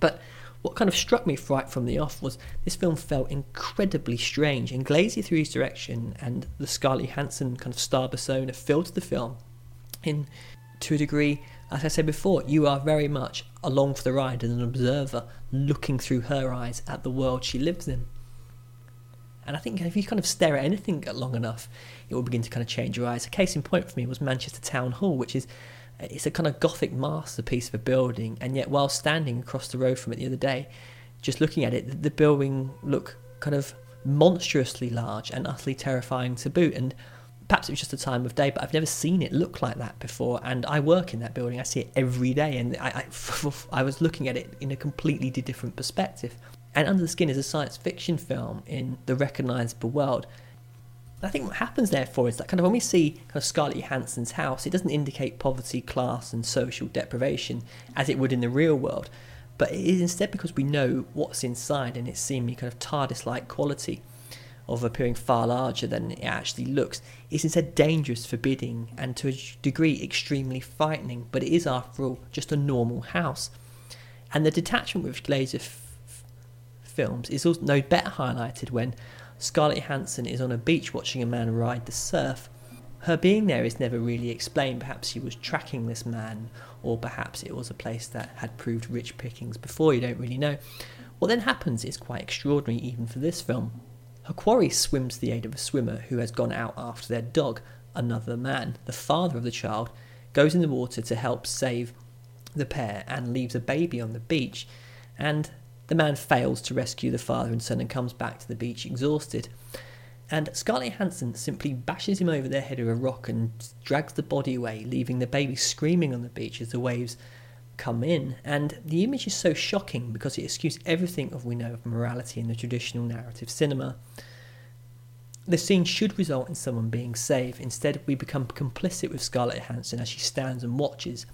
But what kind of struck me right from the off was this film felt incredibly strange, and Glazer through his direction and the Scarlett Johansson kind of star persona filled the film in to a degree. As I said before, you are very much along for the ride as an observer looking through her eyes at the world she lives in. And I think if you kind of stare at anything long enough, it will begin to kind of change your eyes. A case in point for me was Manchester Town Hall, which is uh, it's a kind of gothic masterpiece of a building, and yet while standing across the road from it the other day, just looking at it, the building looked kind of monstrously large and utterly terrifying to boot. And perhaps it was just a time of day, but I've never seen it look like that before. And I work in that building; I see it every day, and I, I, I was looking at it in a completely different perspective. And Under the Skin is a science fiction film in the recognisable world. I think what happens therefore is that kind of when we see kind of Scarlett Johansson's house, it doesn't indicate poverty, class, and social deprivation as it would in the real world, but it is instead because we know what's inside and its seemingly kind of TARDIS-like quality of appearing far larger than it actually looks. It's instead dangerous, forbidding, and to a degree extremely frightening. But it is, after all, just a normal house, and the detachment with Glazer f- films is also no better highlighted when Scarlett Johansson is on a beach watching a man ride the surf. Her being there is never really explained. Perhaps she was tracking this man, or perhaps it was a place that had proved rich pickings before, you don't really know. What then happens is quite extraordinary, even for this film. Her quarry swims to the aid of a swimmer who has gone out after their dog. Another man, the father of the child, goes in the water to help save the pair and leaves a baby on the beach. And the man fails to rescue the father and son and comes back to the beach exhausted. And Scarlett Johansson simply bashes him over the head with a rock and drags the body away, leaving the baby screaming on the beach as the waves come in. And the image is so shocking because it eschews everything of we know of morality in the traditional narrative cinema. The scene should result in someone being saved. Instead, we become complicit with Scarlett Johansson as she stands and watches.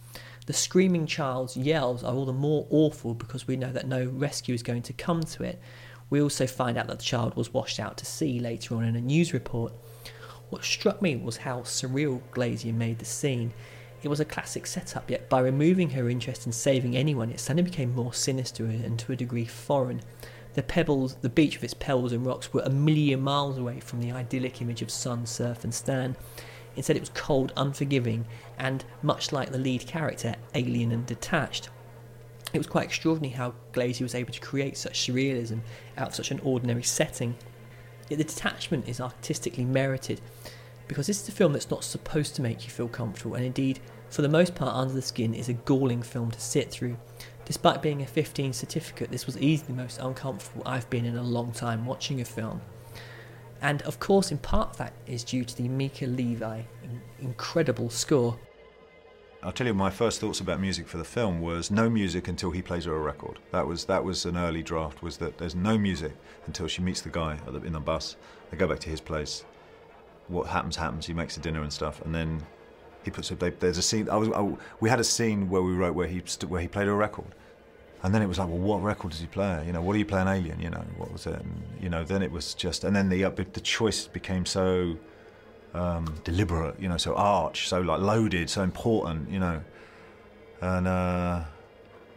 The screaming child's yells are all the more awful because we know that no rescue is going to come to it. We also find out that the child was washed out to sea later on in a news report. What struck me was how surreal Glazer made the scene. It was a classic setup, yet by removing her interest in saving anyone, it suddenly became more sinister and to a degree foreign. The pebbles, the beach with its pebbles and rocks, were a million miles away from the idyllic image of sun, surf, and stand. Instead, it was cold, unforgiving, and much like the lead character, alien and detached. It was quite extraordinary how Glazer was able to create such surrealism out of such an ordinary setting. Yet the detachment is artistically merited because this is a film that's not supposed to make you feel comfortable, and indeed, for the most part, Under the Skin is a galling film to sit through. Despite being a 15 certificate, this was easily the most uncomfortable I've been in a long time watching a film. And of course, in part, that is due to the Mika Levi incredible score. I'll tell you, my first thoughts about music for the film was no music until he plays her a record. That was that was an early draft. Was that there's no music until she meets the guy in the bus. They go back to his place. What happens happens. He makes the dinner and stuff, and then he puts. They, there's a scene. I was. I, we had a scene where we wrote where he where he played a record, and then it was like, well, what record does he play? You know, what are you playing, Alien? You know, what was it? And, you know, then it was just, and then the uh, the choice became so um, deliberate, you know, so arch, so like loaded, so important, you know, and uh,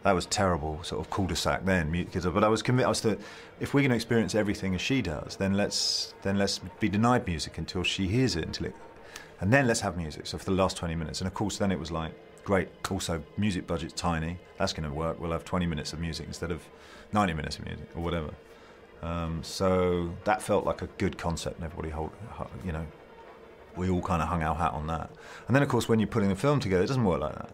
that was terrible, sort of cul-de-sac then. Because, but I was convinced, I was that if we're going to experience everything as she does, then let's then let's be denied music until she hears it, until it, and then let's have music. So for the last 20 minutes, and of course, then it was like, great. Also, music budget's tiny. That's going to work. We'll have 20 minutes of music instead of 90 minutes of music or whatever. Um, so that felt like a good concept, and everybody hold, you know, we all kind of hung our hat on that. And then, of course, when you're putting the film together, it doesn't work like that.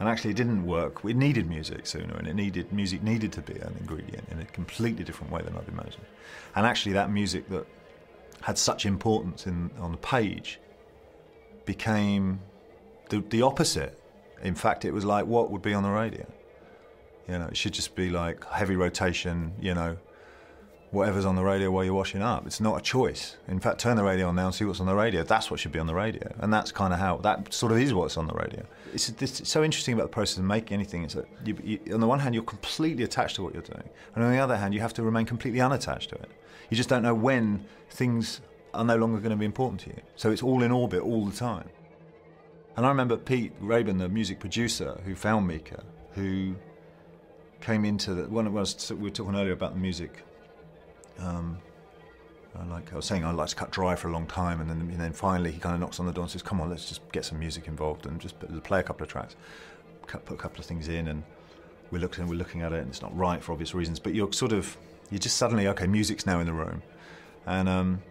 And actually, it didn't work. We needed music sooner, and it needed music needed to be an ingredient in a completely different way than I'd imagined. And actually, that music that had such importance in on the page became the, the opposite. In fact, it was like what would be on the radio. You know, it should just be like heavy rotation. You know, whatever's on the radio while you're washing up. It's not a choice. In fact, turn the radio on now and see what's on the radio. That's what should be on the radio, and that's kind of how that sort of is what's on the radio. It's, it's so interesting about the process of making anything. Is that you, you, on the one hand you're completely attached to what you're doing, and on the other hand you have to remain completely unattached to it. You just don't know when things are no longer going to be important to you. So it's all in orbit all the time. And I remember Pete Raeburn, the music producer who found Mika, who came into the one of us. We were talking earlier about the music um, I like I was saying, I like to cut dry for a long time, and then and then finally he kind of knocks on the door and says, "Come on, let's just get some music involved and just play a couple of tracks, put a couple of things in." And we're looking, we're looking at it, and it's not right for obvious reasons. But you're sort of, you're just suddenly okay. Music's now in the room, and um,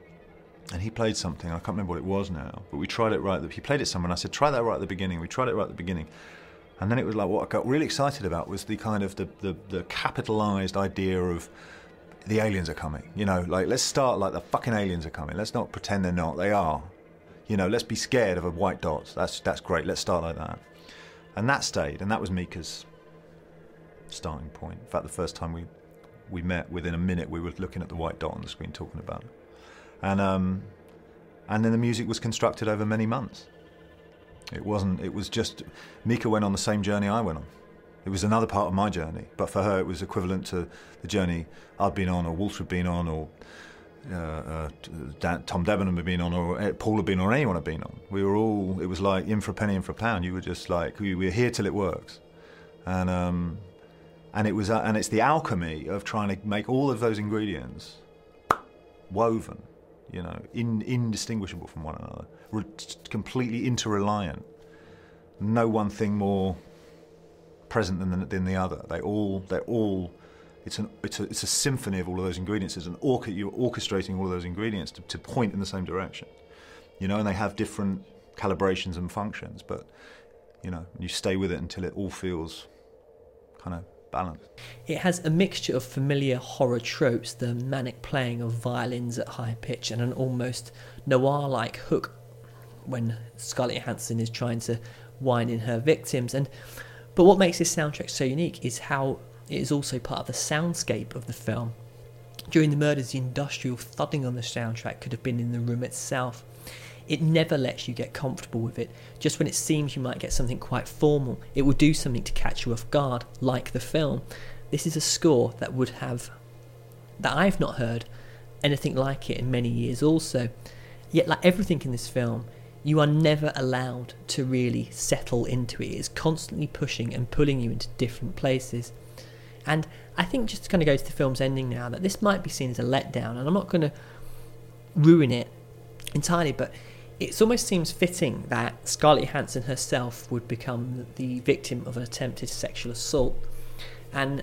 and he played something. I can't remember what it was now, but we tried it right. He played it somewhere, and I said, "Try that right at the beginning." We tried it right at the beginning. And then it was like what I got really excited about was the kind of the, the, the capitalized idea of the aliens are coming. You know, like let's start like the fucking aliens are coming. Let's not pretend they're not. They are. You know, let's be scared of a white dot. That's that's great. Let's start like that. And that stayed, and that was Mika's starting point. In fact, the first time we we met, within a minute, we were looking at the white dot on the screen, talking about it. And um, and then the music was constructed over many months. It wasn't. It was just Mika went on the same journey I went on. It was another part of my journey, but for her, it was equivalent to the journey I'd been on, or Walter had been on, or uh, uh, Tom Debenham had been on, or uh, Paul had been on, or anyone had been on. We were all. It was like in for a penny, in for a pound. You were just like we, we're here till it works, and um, and it was, uh, and it's the alchemy of trying to make all of those ingredients woven, you know, in, indistinguishable from one another, completely interreliant. No one thing more present than the, than the other. They all they're all it's an it's a, it's a symphony of all of those ingredients. It's an orca, you're orchestrating all of those ingredients to, to point in the same direction. You know, and they have different calibrations and functions, but you know, you stay with it until it all feels kind of balanced. It has a mixture of familiar horror tropes, the manic playing of violins at high pitch, and an almost noir-like hook when Scarlett Johansson is trying to whine in her victims and but what makes this soundtrack so unique is how it is also part of the soundscape of the film. During the murders, the industrial thudding on the soundtrack could have been in the room itself. It never lets you get comfortable with it. Just when it seems you might get something quite formal, it will do something to catch you off guard, like the film. This is a score that would have, that I've not heard anything like it in many years also. Yet, like everything in this film, you are never allowed to really settle into it. It's constantly pushing and pulling you into different places. And I think just to kind of go to the film's ending now, that this might be seen as a letdown, and I'm not going to ruin it entirely, but it almost seems fitting that Scarlett Johansson herself would become the victim of an attempted sexual assault. And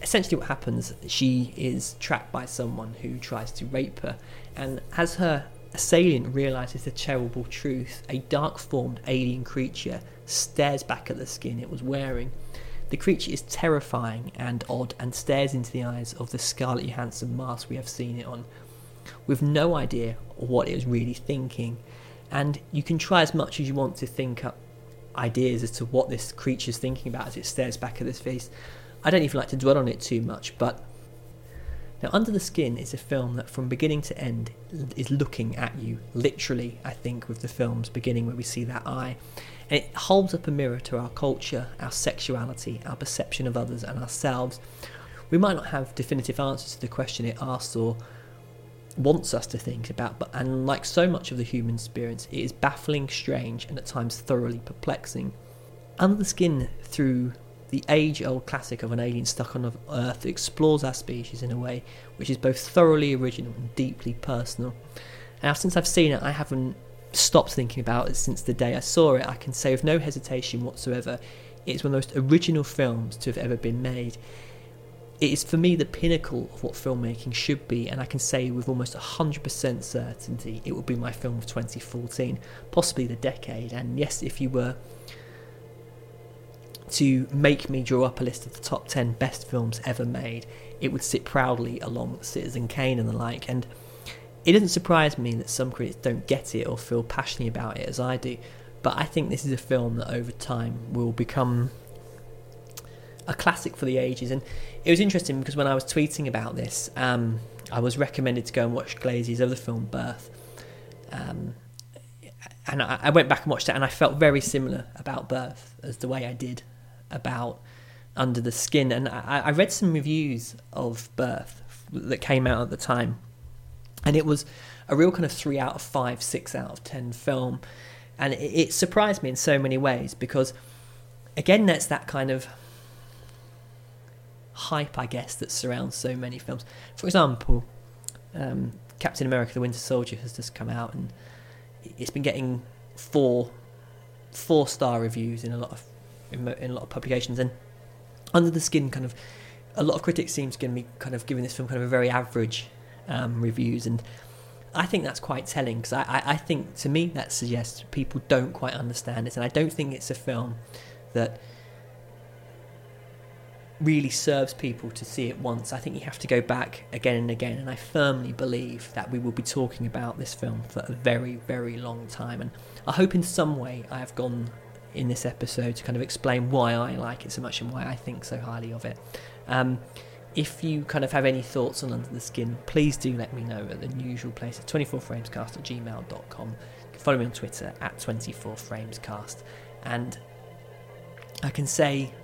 essentially, what happens, she is trapped by someone who tries to rape her, and as her assailant realizes the terrible truth, a dark formed alien creature stares back at the skin it was wearing. The creature is terrifying and odd and stares into the eyes of the Scarlett Johansson mask we have seen it on, with no idea what it was really thinking. And you can try as much as you want to think up ideas as to what this creature's thinking about as it stares back at this face. I don't even like to dwell on it too much, but now, Under the Skin is a film that, from beginning to end, is looking at you, literally, I think, with the film's beginning where we see that eye. And it holds up a mirror to our culture, our sexuality, our perception of others and ourselves. We might not have definitive answers to the question it asks or wants us to think about, but and like so much of the human experience, it is baffling, strange, and at times thoroughly perplexing. Under the Skin, through the age old classic of an alien stuck on Earth explores our species in a way which is both thoroughly original and deeply personal. Now, since I've seen it, I haven't stopped thinking about it since the day I saw it. I can say with no hesitation whatsoever, it's one of the most original films to have ever been made. It is for me the pinnacle of what filmmaking should be, and I can say with almost 100% certainty it will be my film of 2014, possibly the decade. And yes, if you were to make me draw up a list of the top 10 best films ever made, it would sit proudly along Citizen Kane and the like. And it doesn't surprise me that some critics don't get it or feel passionate about it as I do, but I think this is a film that over time will become a classic for the ages. And it was interesting because when I was tweeting about this, um, I was recommended to go and watch Glazer's other film, Birth. Um, and I, I, went back and watched it, and I felt very similar about Birth as the way I did about Under the Skin. And I, I read some reviews of Birth that came out at the time, and it was a real kind of three out of five, six out of ten film. And it, it surprised me in so many ways because, again, that's that kind of hype, I guess, that surrounds so many films. For example, um, Captain America: The Winter Soldier has just come out, and it's been getting four four star reviews in a lot of in, in a lot of publications. And Under the Skin, kind of, a lot of critics seem to be kind of giving this film kind of a very average um, reviews, and I think that's quite telling because I, I, I, think to me that suggests people don't quite understand it, and I don't think it's a film that really serves people to see it once. I think you have to go back again and again, and I firmly believe that we will be talking about this film for a very, very long time. And I hope in some way I have gone in this episode to kind of explain why I like it so much and why I think so highly of it. Um, if you kind of have any thoughts on Under the Skin, please do let me know at the usual place at 24framescast at gmail.com. Follow me on Twitter at 24framescast. And I can say,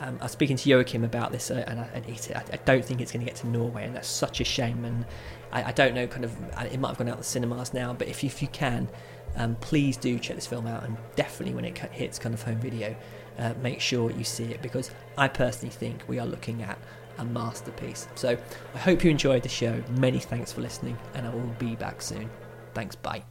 um, I was speaking to Joachim about this, uh, and, I, and I, I, don't think it's going to get to Norway, and that's such a shame. And I, I don't know, kind of, it might have gone out the cinemas now, but if, if you can, um, please do check this film out and definitely when it hits kind of home video, uh, make sure you see it because I personally think we are looking at a masterpiece. So I hope you enjoyed the show. Many thanks for listening, and I will be back soon. Thanks, bye.